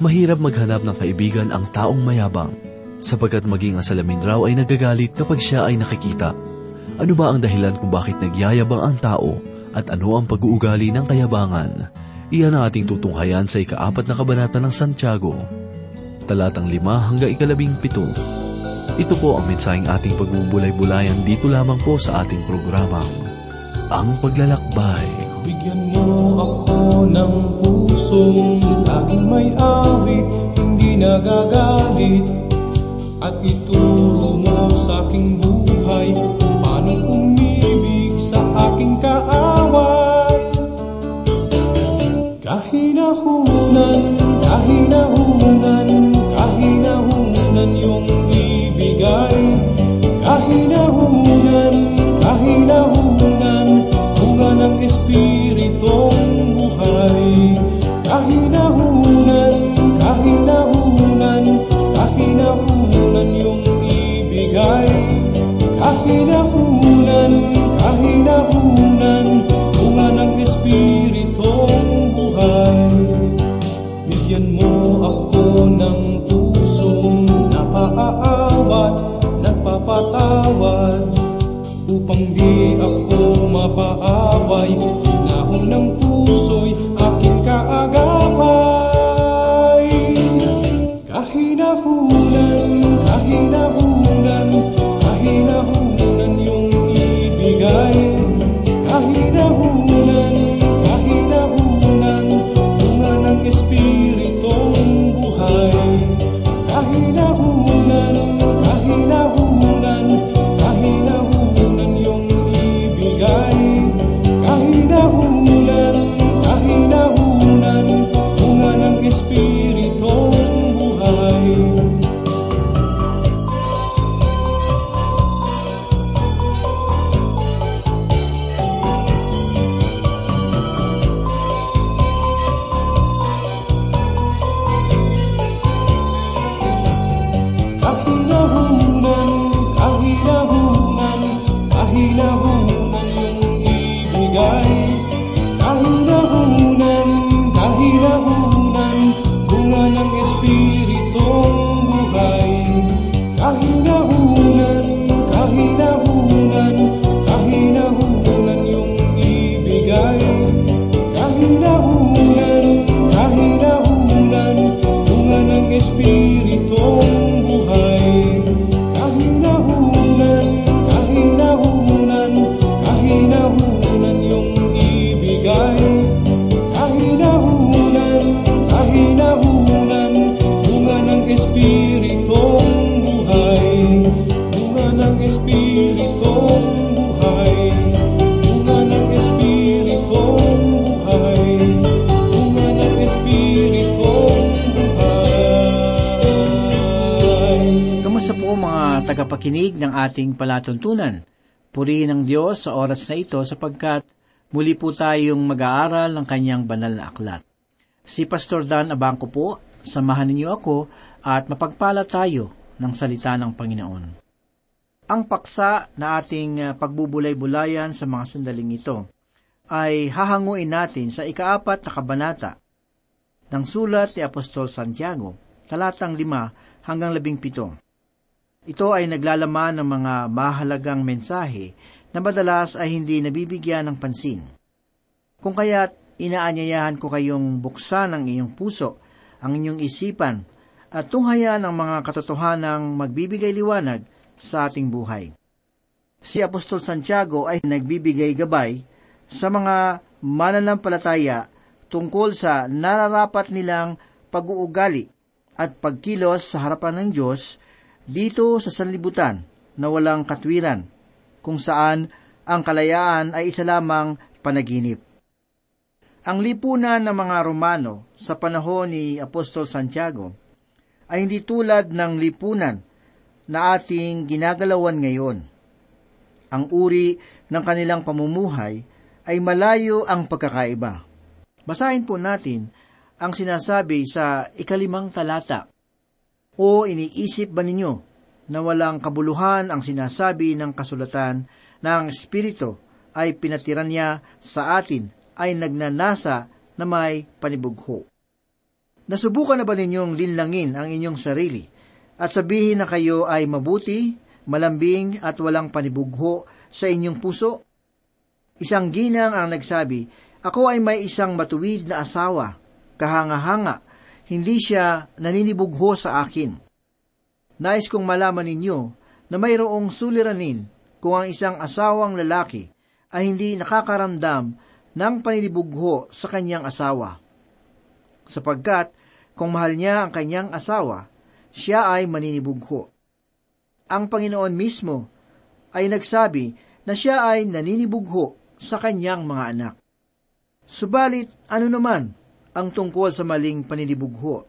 Mahirap maghanap ng kaibigan ang taong mayabang, sapagkat maging ang salamin raw ay nagagalit kapag siya ay nakikita. Ano ba ang dahilan kung bakit nagyayabang ang tao at ano ang pag-uugali ng kayabangan? Iyan ang ating tutunghayan sa ikaapat na kabanata ng Santiago. Talatang lima hanggang ikalabing pito. Ito po ang mensaheng ating pagbubulay-bulayan dito lamang po sa ating programang, Ang Paglalakbay. Bigyan mo ako ng pusong laging may awit, hindi nagagalit. At ituro mo sa aking buhay, paano umibig sa aking kaaway. Kahinahunan, kahinahunan, kahinahunan kahinahunan, bunga ng Espiritong buhay. Bigyan mo ako ng pusong napaawat, nagpapatawad, upang di ako mapaaway. Tagapakinig ng ating palatuntunan? Purihin ng Diyos sa oras na ito sapagkat muli po tayong mag-aaral ng kanyang banal na aklat. Si Pastor Dan Abangco po, samahan ninyo ako at mapagpala tayo ng salita ng Panginoon. Ang paksa na ating uh, pagbubulay-bulayan sa mga sandaling ito ay hahanguin natin sa ikaapat na kabanata ng sulat ni Apostol Santiago, talatang lima hanggang labing pito. Ito ay naglalaman ng mga mahalagang mensahe na madalas ay hindi nabibigyan ng pansin. Kung kaya't inaanyayahan ko kayong buksan ang iyong puso, ang inyong isipan, at tunghayan ang mga katotohanang magbibigay liwanag sa ating buhay. Si Apostol Santiago ay nagbibigay gabay sa mga mananampalataya tungkol sa nararapat nilang pag-uugali at pagkilos sa harapan ng Diyos dito sa sanlibutan na walang katwiran, kung saan ang kalayaan ay isa lamang panaginip. Ang lipunan ng mga Romano sa panahon ni Apostol Santiago ay hindi tulad ng lipunan na ating ginagalawan ngayon. Ang uri ng kanilang pamumuhay ay malayo ang pagkakaiba. Basahin po natin ang sinasabi sa ikalimang talata. O iniisip ba ninyo na walang kabuluhan ang sinasabi ng kasulatan na ang Espiritu ay pinatiran niya sa atin ay nagnanasa na may panibugho. Nasubukan na ba ninyong linlangin ang inyong sarili at sabihin na kayo ay mabuti, malambing at walang panibugho sa inyong puso? Isang ginang ang nagsabi, Ako ay may isang matuwid na asawa, kahanga-hanga, hindi siya naninibugho sa akin. Nais kong malaman ninyo na mayroong suliranin kung ang isang asawang lalaki ay hindi nakakaramdam ng panilibugho sa kanyang asawa. Sapagkat kung mahal niya ang kanyang asawa, siya ay maninibugho. Ang Panginoon mismo ay nagsabi na siya ay naninibugho sa kanyang mga anak. Subalit, ano naman ang tungkol sa maling paninibugho?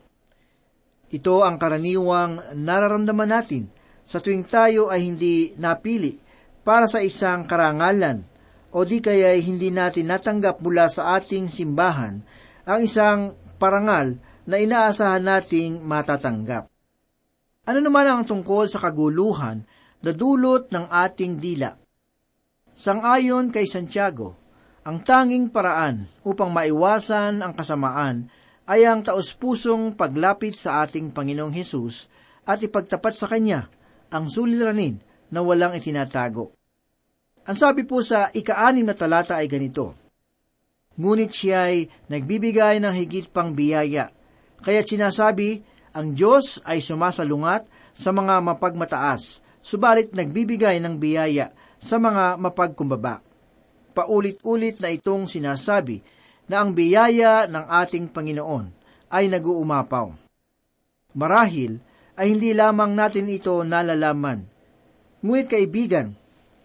Ito ang karaniwang nararamdaman natin sa tuwing tayo ay hindi napili para sa isang karangalan o di kaya hindi natin natanggap mula sa ating simbahan ang isang parangal na inaasahan nating matatanggap. Ano naman ang tungkol sa kaguluhan na dulot ng ating dila? Sangayon kay Santiago, ang tanging paraan upang maiwasan ang kasamaan ay ang taus-pusong paglapit sa ating Panginoong Hesus at ipagtapat sa Kanya ang suliranin na walang itinatago. Ang sabi po sa ikaanim na talata ay ganito, Ngunit siya ay nagbibigay ng higit pang biyaya kaya sinasabi, ang Diyos ay sumasalungat sa mga mapagmataas, subalit nagbibigay ng biyaya sa mga mapagkumbaba. Paulit-ulit na itong sinasabi na ang biyaya ng ating Panginoon ay naguumapaw. Marahil ay hindi lamang natin ito nalalaman. Ngunit kaibigan,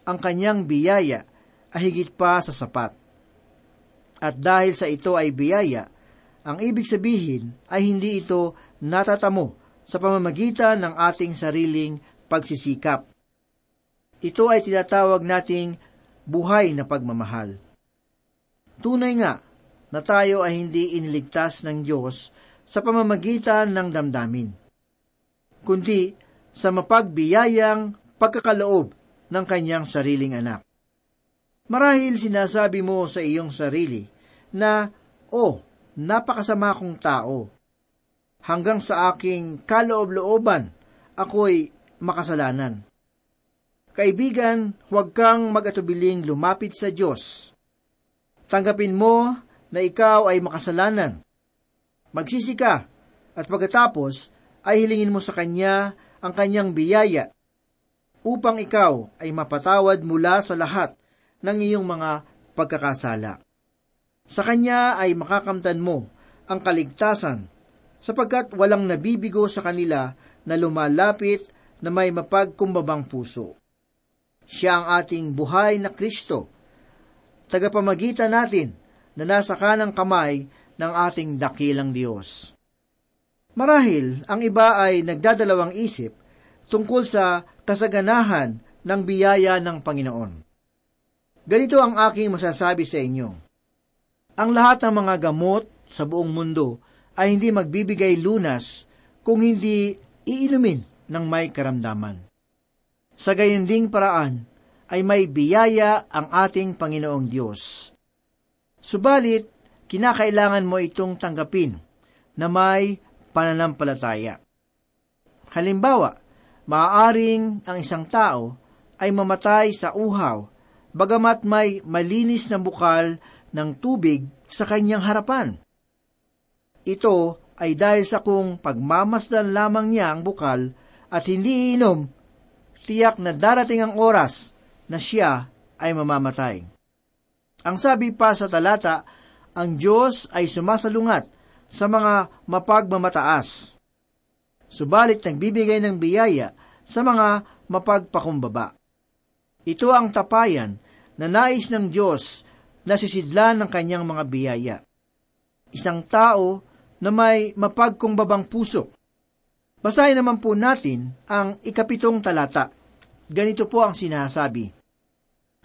ang kanyang biyaya ay higit pa sa sapat. At dahil sa ito ay biyaya, ang ibig sabihin ay hindi ito natatamo sa pamamagitan ng ating sariling pagsisikap. Ito ay tinatawag nating buhay na pagmamahal. Tunay nga na tayo ay hindi iniligtas ng Diyos sa pamamagitan ng damdamin, kundi sa mapagbiyayang pagkakaloob ng kanyang sariling anak. Marahil sinasabi mo sa iyong sarili na, Oh, napakasama kong tao. Hanggang sa aking kaloob-looban, ako'y makasalanan. Kaibigan, huwag kang mag-atubiling lumapit sa Diyos. Tanggapin mo na ikaw ay makasalanan. Magsisi ka, at pagkatapos ay hilingin mo sa Kanya ang Kanyang biyaya upang ikaw ay mapatawad mula sa lahat ng iyong mga pagkakasala. Sa Kanya ay makakamtan mo ang kaligtasan, sapagkat walang nabibigo sa kanila na lumalapit na may mapagkumbabang puso. Siya ang ating buhay na Kristo, tagapamagitan natin na nasa kanang kamay ng ating dakilang Diyos. Marahil, ang iba ay nagdadalawang isip tungkol sa kasaganahan ng biyaya ng Panginoon. Ganito ang aking masasabi sa inyo. Ang lahat ng mga gamot sa buong mundo ay hindi magbibigay lunas kung hindi iinumin ng may karamdaman. Sa gayon ding paraan ay may biyaya ang ating Panginoong Diyos. Subalit, kinakailangan mo itong tanggapin na may pananampalataya. Halimbawa, maaaring ang isang tao ay mamatay sa uhaw, bagamat may malinis na bukal ng tubig sa kanyang harapan. Ito ay dahil sa kung pagmamasdan lamang niya ang bukal at hindi iinom, tiyak na darating ang oras na siya ay mamamatay. Ang sabi pa sa talata, ang Diyos ay sumasalungat sa mga mapagmamataas. Subalit nagbibigay ng biyaya sa mga mapagpakumbaba. Ito ang tapayan na nais ng Diyos nasisidlan ng kanyang mga biyaya. Isang tao na may mapagkumbabang puso. Basahin naman po natin ang ikapitong talata. Ganito po ang sinasabi.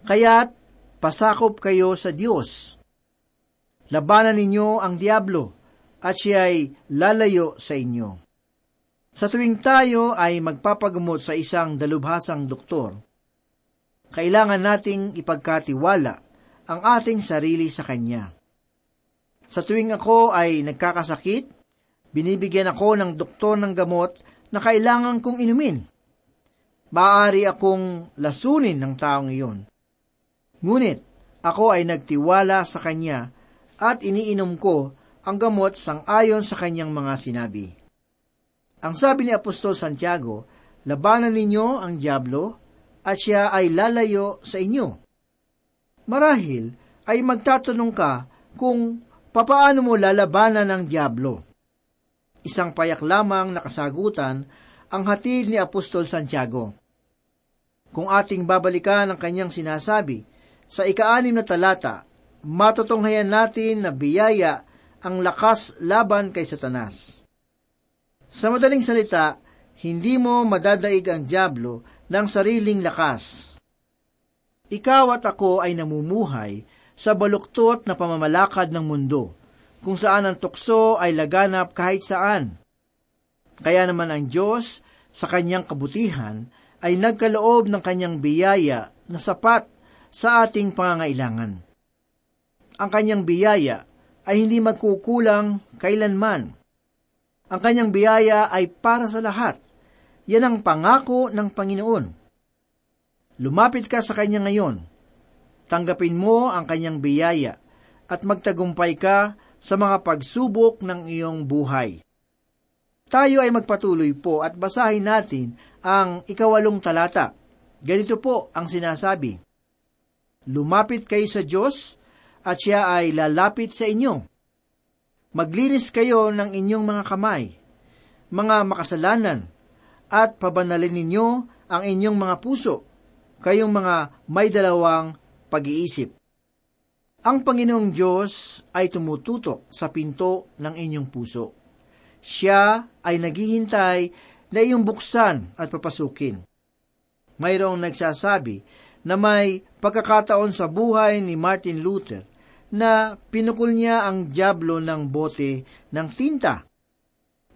Kaya't pasakop kayo sa Diyos. Labanan ninyo ang Diablo at siya ay lalayo sa inyo. Sa tuwing tayo ay magpapagamot sa isang dalubhasang doktor, kailangan nating ipagkatiwala ang ating sarili sa Kanya. Sa tuwing ako ay nagkakasakit, Binibigyan ako ng doktor ng gamot na kailangan kong inumin. Maaari akong lasunin ng taong iyon. Ngunit ako ay nagtiwala sa kanya at iniinom ko ang gamot sang ayon sa kanyang mga sinabi. Ang sabi ni Apostol Santiago, labanan ninyo ang Diablo at siya ay lalayo sa inyo. Marahil ay magtatanong ka kung papaano mo lalabanan ang Diablo. Isang payak lamang na kasagutan ang hatid ni Apostol Santiago. Kung ating babalikan ang kanyang sinasabi, sa ikaanim na talata, matutunghayan natin na biyaya ang lakas laban kay Satanas. Sa madaling salita, hindi mo madadaig ang Diablo ng sariling lakas. Ikaw at ako ay namumuhay sa baluktot na pamamalakad ng mundo, kung saan ang tukso ay laganap kahit saan. Kaya naman ang Diyos, sa kanyang kabutihan, ay nagkaloob ng kanyang biyaya na sapat sa ating pangangailangan. Ang kanyang biyaya ay hindi magkukulang kailanman. Ang kanyang biyaya ay para sa lahat. Yan ang pangako ng Panginoon. Lumapit ka sa Kanya ngayon. Tanggapin mo ang Kanyang biyaya at magtagumpay ka sa mga pagsubok ng iyong buhay. Tayo ay magpatuloy po at basahin natin ang ikawalong talata. Ganito po ang sinasabi. Lumapit kayo sa Diyos at siya ay lalapit sa inyo. Maglinis kayo ng inyong mga kamay, mga makasalanan, at pabanalin ninyo ang inyong mga puso, kayong mga may dalawang pag-iisip. Ang Panginoong Diyos ay tumututok sa pinto ng inyong puso. Siya ay naghihintay na iyong buksan at papasukin. Mayroong nagsasabi na may pagkakataon sa buhay ni Martin Luther na pinukul niya ang diablo ng bote ng tinta.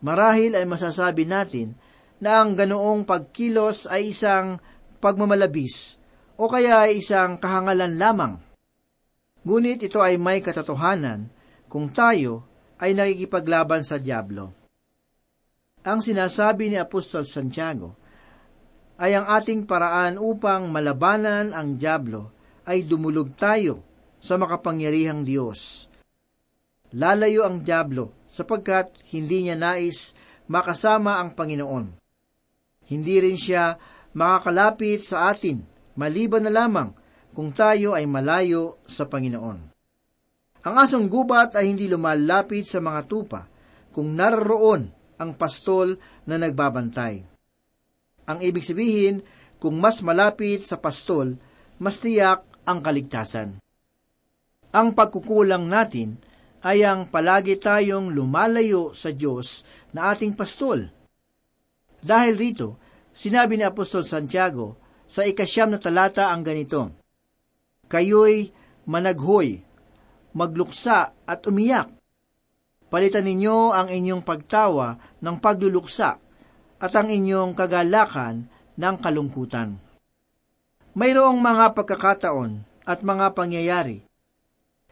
Marahil ay masasabi natin na ang ganoong pagkilos ay isang pagmamalabis o kaya ay isang kahangalan lamang. Ngunit ito ay may katotohanan kung tayo ay nakikipaglaban sa diablo. Ang sinasabi ni Apostol Santiago ay ang ating paraan upang malabanan ang diablo ay dumulog tayo sa makapangyarihang Diyos. Lalayo ang Diablo sapagkat hindi niya nais makasama ang Panginoon. Hindi rin siya makakalapit sa atin maliban na lamang kung tayo ay malayo sa Panginoon. Ang asong gubat ay hindi lumalapit sa mga tupa kung naroon ang pastol na nagbabantay. Ang ibig sabihin, kung mas malapit sa pastol, mas tiyak ang kaligtasan. Ang pagkukulang natin ay ang palagi tayong lumalayo sa Diyos na ating pastol. Dahil rito, sinabi ni Apostol Santiago sa ikasyam na talata ang ganito, Kayo'y managhoy, magluksa at umiyak. Palitan ninyo ang inyong pagtawa ng pagluluksa at ang inyong kagalakan ng kalungkutan. Mayroong mga pagkakataon at mga pangyayari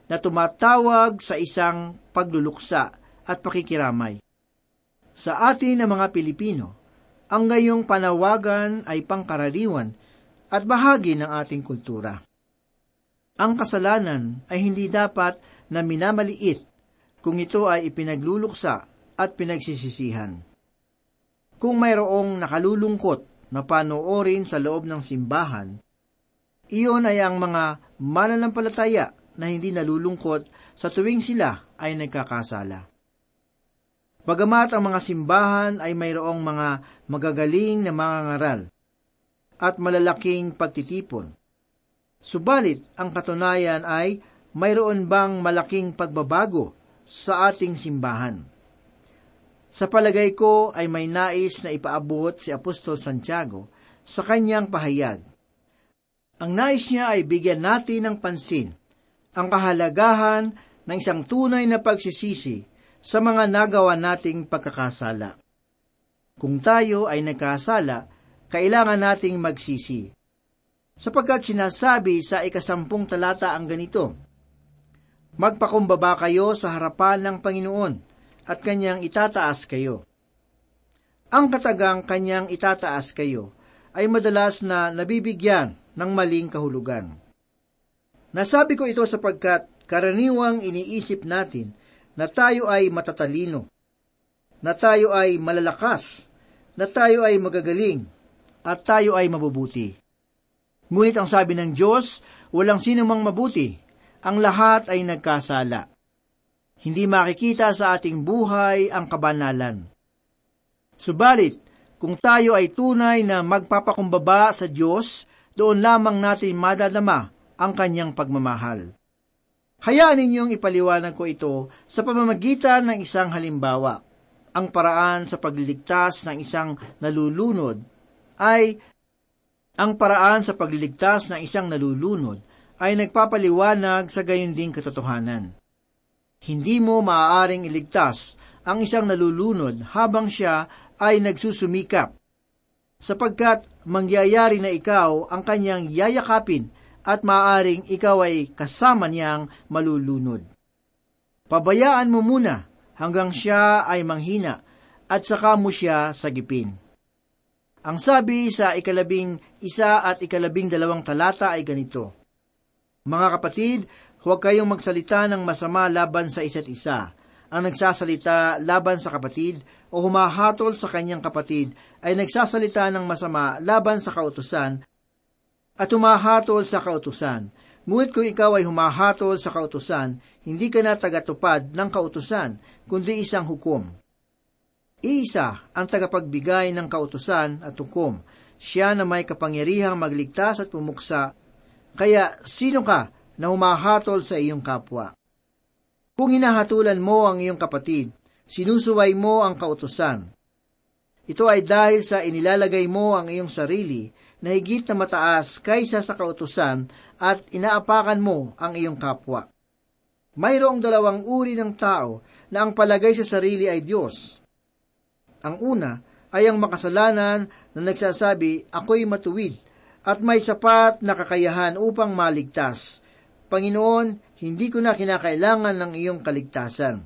na tumatawag sa isang pagluluksa at pakikiramay. Sa atin na mga Pilipino, ang gayong panawagan ay pangkaraniwan at bahagi ng ating kultura. Ang kasalanan ay hindi dapat na minamaliit kung ito ay ipinagluluksa at pinagsisisihan. Kung mayroong nakalulungkot na panoorin sa loob ng simbahan, iyon ay ang mga mananampalataya na hindi nalulungkot sa tuwing sila ay nagkakasala. Bagamat ang mga simbahan ay mayroong mga magagaling na mga ngaral at malalaking pagtitipon. Subalit, ang katunayan ay mayroon bang malaking pagbabago sa ating simbahan. Sa palagay ko ay may nais na ipaabot si Apostol Santiago sa kanyang pahayag. Ang nais niya ay bigyan natin ng pansin ang kahalagahan ng isang tunay na pagsisisi sa mga nagawa nating pagkakasala. Kung tayo ay nagkasala, kailangan nating magsisi. Sapagkat sinasabi sa ikasampung talata ang ganito, Magpakumbaba kayo sa harapan ng Panginoon at kanyang itataas kayo. Ang katagang kanyang itataas kayo ay madalas na nabibigyan ng maling kahulugan. Nasabi ko ito sapagkat karaniwang iniisip natin na tayo ay matatalino, na tayo ay malalakas, na tayo ay magagaling, at tayo ay mabubuti. Ngunit ang sabi ng Diyos, walang sino mang mabuti, ang lahat ay nagkasala. Hindi makikita sa ating buhay ang kabanalan. Subalit, kung tayo ay tunay na magpapakumbaba sa Diyos, doon lamang natin madadama ang kanyang pagmamahal. Hayaan ninyong ipaliwanag ko ito sa pamamagitan ng isang halimbawa. Ang paraan sa pagliligtas ng isang nalulunod ay ang paraan sa pagliligtas ng isang nalulunod ay nagpapaliwanag sa gayon ding katotohanan. Hindi mo maaaring iligtas ang isang nalulunod habang siya ay nagsusumikap, sapagkat mangyayari na ikaw ang kanyang yayakapin at maaaring ikaw ay kasama niyang malulunod. Pabayaan mo muna hanggang siya ay manghina at saka mo siya sagipin. Ang sabi sa ikalabing isa at ikalabing dalawang talata ay ganito, Mga kapatid, huwag kayong magsalita ng masama laban sa isa't isa. Ang nagsasalita laban sa kapatid o humahatol sa kanyang kapatid ay nagsasalita ng masama laban sa kautusan at humahatol sa kautusan. Ngunit kung ikaw ay humahatol sa kautusan, hindi ka na tagatupad ng kautusan, kundi isang hukom. Isa ang tagapagbigay ng kautusan at hukom. Siya na may kapangyarihang magligtas at pumuksa. Kaya sino ka na humahatol sa iyong kapwa? Kung hinahatulan mo ang iyong kapatid, sinusuway mo ang kautusan. Ito ay dahil sa inilalagay mo ang iyong sarili na higit na mataas kaysa sa kautusan at inaapakan mo ang iyong kapwa. Mayroong dalawang uri ng tao na ang palagay sa sarili ay Diyos ang una ay ang makasalanan na nagsasabi, ako'y matuwid at may sapat na kakayahan upang maligtas. Panginoon, hindi ko na kinakailangan ng iyong kaligtasan.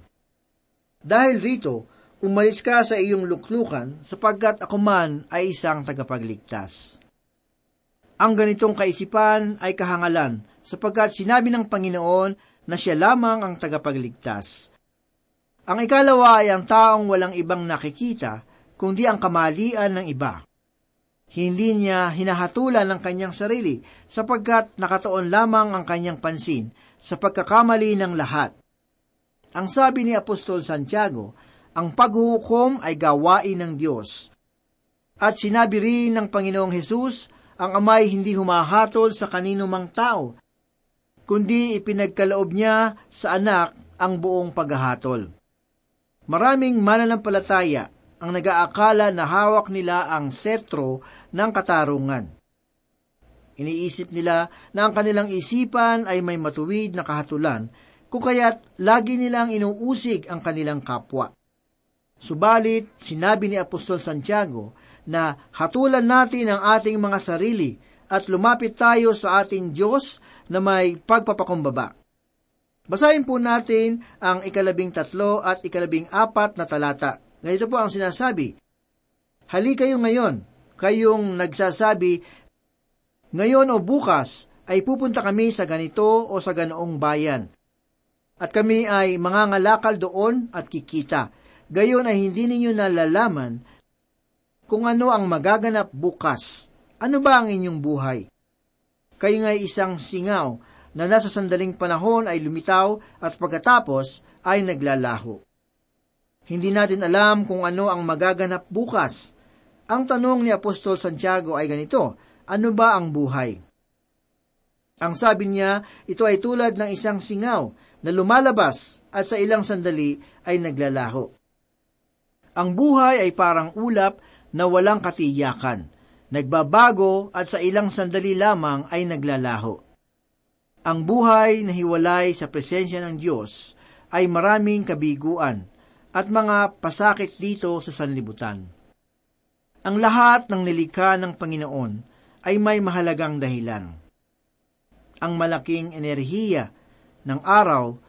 Dahil rito, umalis ka sa iyong luklukan sapagkat ako man ay isang tagapagligtas. Ang ganitong kaisipan ay kahangalan sapagkat sinabi ng Panginoon na siya lamang ang tagapagligtas. Ang ikalawa ay ang taong walang ibang nakikita, kundi ang kamalian ng iba. Hindi niya hinahatulan ng kanyang sarili sapagkat nakatoon lamang ang kanyang pansin sa pagkakamali ng lahat. Ang sabi ni Apostol Santiago, ang paghuhukom ay gawain ng Diyos. At sinabi rin ng Panginoong Hesus, ang amay hindi humahatol sa kanino mang tao, kundi ipinagkaloob niya sa anak ang buong paghahatol. Maraming mananampalataya ang nag-aakala na hawak nila ang setro ng katarungan. Iniisip nila na ang kanilang isipan ay may matuwid na kahatulan, kung kaya't lagi nilang inuusig ang kanilang kapwa. Subalit, sinabi ni Apostol Santiago na hatulan natin ang ating mga sarili at lumapit tayo sa ating Diyos na may pagpapakumbaba. Basahin po natin ang ikalabing tatlo at ikalabing apat na talata. Ganito po ang sinasabi, Hali kayo ngayon, kayong nagsasabi, Ngayon o bukas ay pupunta kami sa ganito o sa ganoong bayan. At kami ay mangangalakal doon at kikita. Gayon ay hindi ninyo nalalaman kung ano ang magaganap bukas. Ano ba ang inyong buhay? Kayo nga'y isang singaw na nasa sandaling panahon ay lumitaw at pagkatapos ay naglalaho. Hindi natin alam kung ano ang magaganap bukas. Ang tanong ni Apostol Santiago ay ganito, ano ba ang buhay? Ang sabi niya, ito ay tulad ng isang singaw na lumalabas at sa ilang sandali ay naglalaho. Ang buhay ay parang ulap na walang katiyakan, nagbabago at sa ilang sandali lamang ay naglalaho. Ang buhay na hiwalay sa presensya ng Diyos ay maraming kabiguan at mga pasakit dito sa sanlibutan. Ang lahat ng nilikha ng Panginoon ay may mahalagang dahilan. Ang malaking enerhiya ng araw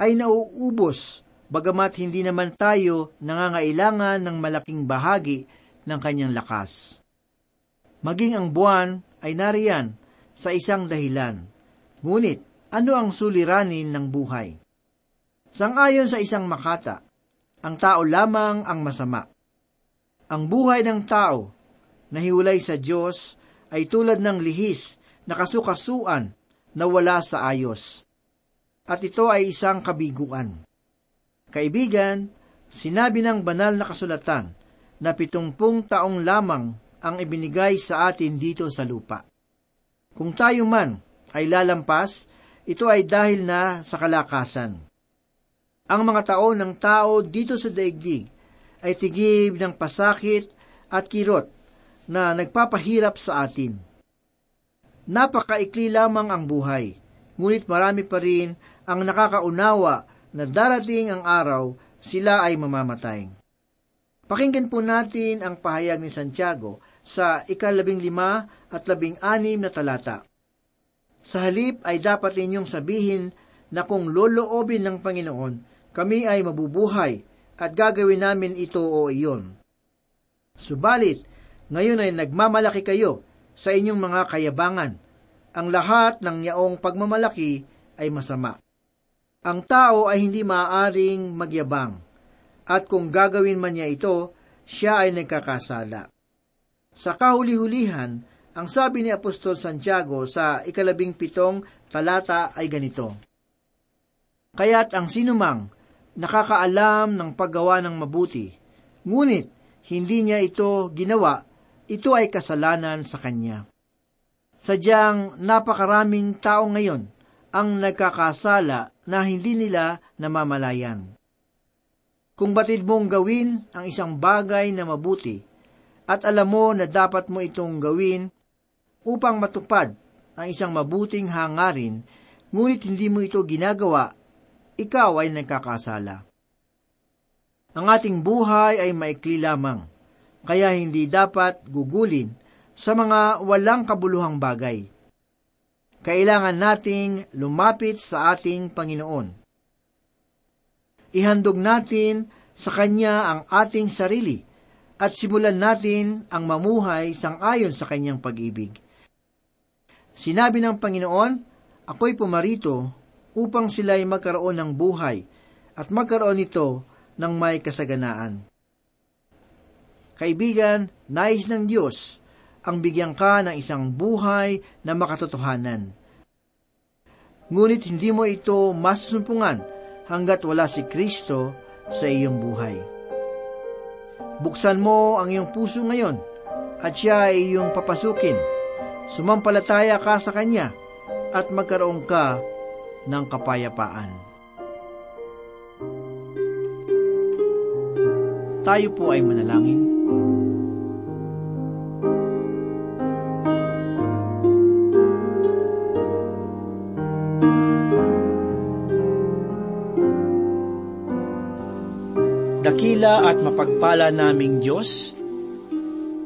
ay nauubos bagamat hindi naman tayo nangangailangan ng malaking bahagi ng kanyang lakas. Maging ang buwan ay nariyan sa isang dahilan. Ngunit, ano ang suliranin ng buhay? Sangayon sa isang makata, ang tao lamang ang masama. Ang buhay ng tao, nahiwalay sa Diyos, ay tulad ng lihis na kasukasuan na wala sa ayos. At ito ay isang kabiguan. Kaibigan, sinabi ng banal na kasulatan na pitungpung taong lamang ang ibinigay sa atin dito sa lupa. Kung tayo man ay lalampas, ito ay dahil na sa kalakasan. Ang mga taon ng tao dito sa daigdig ay tigib ng pasakit at kirot na nagpapahirap sa atin. Napakaikli lamang ang buhay, ngunit marami pa rin ang nakakaunawa na darating ang araw, sila ay mamamatay. Pakinggan po natin ang pahayag ni Santiago sa ikalabing lima at labing anim na talata. Sa halip ay dapat ninyong sabihin na kung loloobin ng Panginoon, kami ay mabubuhay at gagawin namin ito o iyon. Subalit, ngayon ay nagmamalaki kayo sa inyong mga kayabangan. Ang lahat ng yaong pagmamalaki ay masama. Ang tao ay hindi maaaring magyabang, at kung gagawin man niya ito, siya ay nagkakasala. Sa kahuli-hulihan, ang sabi ni Apostol Santiago sa ikalabing pitong talata ay ganito, Kaya't ang sinumang nakakaalam ng paggawa ng mabuti, ngunit hindi niya ito ginawa, ito ay kasalanan sa kanya. Sadyang napakaraming tao ngayon ang nagkakasala na hindi nila namamalayan. Kung batid mong gawin ang isang bagay na mabuti, at alam mo na dapat mo itong gawin upang matupad ang isang mabuting hangarin, ngunit hindi mo ito ginagawa, ikaw ay nagkakasala. Ang ating buhay ay maikli lamang, kaya hindi dapat gugulin sa mga walang kabuluhang bagay kailangan nating lumapit sa ating Panginoon. Ihandog natin sa Kanya ang ating sarili at simulan natin ang mamuhay sang ayon sa Kanyang pag-ibig. Sinabi ng Panginoon, Ako'y pumarito upang sila'y magkaroon ng buhay at magkaroon nito ng may kasaganaan. Kaibigan, nais ng Diyos ang bigyan ka ng isang buhay na makatotohanan. Ngunit hindi mo ito masusumpungan hanggat wala si Kristo sa iyong buhay. Buksan mo ang iyong puso ngayon at siya ay iyong papasukin. Sumampalataya ka sa Kanya at magkaroon ka ng kapayapaan. Tayo po ay manalangin. Dakila at mapagpala naming Diyos,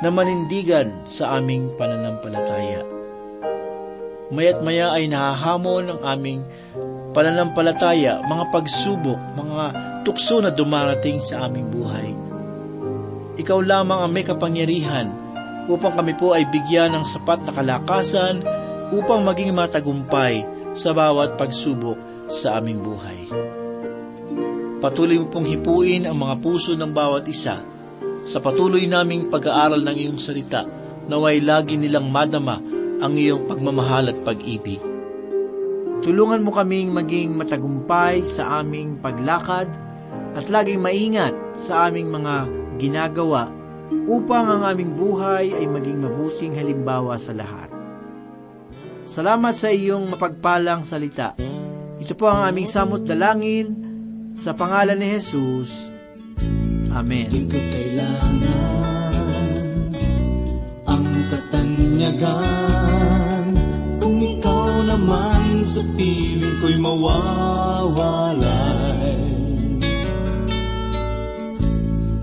na manindigan sa aming pananampalataya. Mayat maya ay nahahamon ang aming pananampalataya, mga pagsubok, mga tukso na dumarating sa aming buhay. Ikaw lamang ang may kapangyarihan upang kami po ay bigyan ng sapat na kalakasan upang maging matagumpay sa bawat pagsubok sa aming buhay. Patuloy mo pong hipuin ang mga puso ng bawat isa sa patuloy naming pag-aaral ng iyong salita naway lagi nilang madama ang iyong pagmamahal at pag-ibig. Tulungan mo kaming maging matagumpay sa aming paglakad at laging maingat sa aming mga ginagawa upang ang aming buhay ay maging mabuting halimbawa sa lahat. Salamat sa iyong mapagpalang salita. Ito po ang aming samot dalangin sa pangalan ni Jesus. Amen. Di ko kailangan ang katanyagan Kung ikaw naman sa piling ko'y mawawalay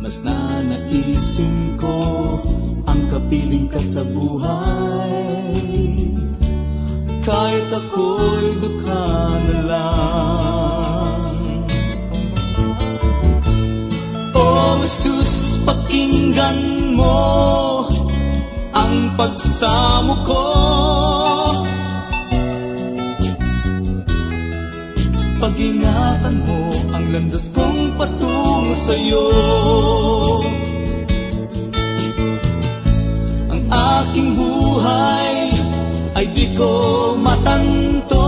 Mas nanaisin ko ang kapiling ka sa buhay Kahit ako'y dukha na lang Jesus, pakinggan mo ang pagsamo ko. Pag-ingatan mo ang landas kong patungo sa'yo. Ang aking buhay ay di ko matanto.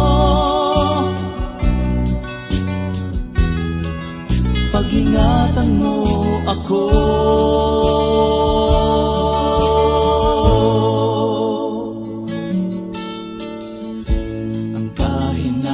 Pag-ingatan mo ako.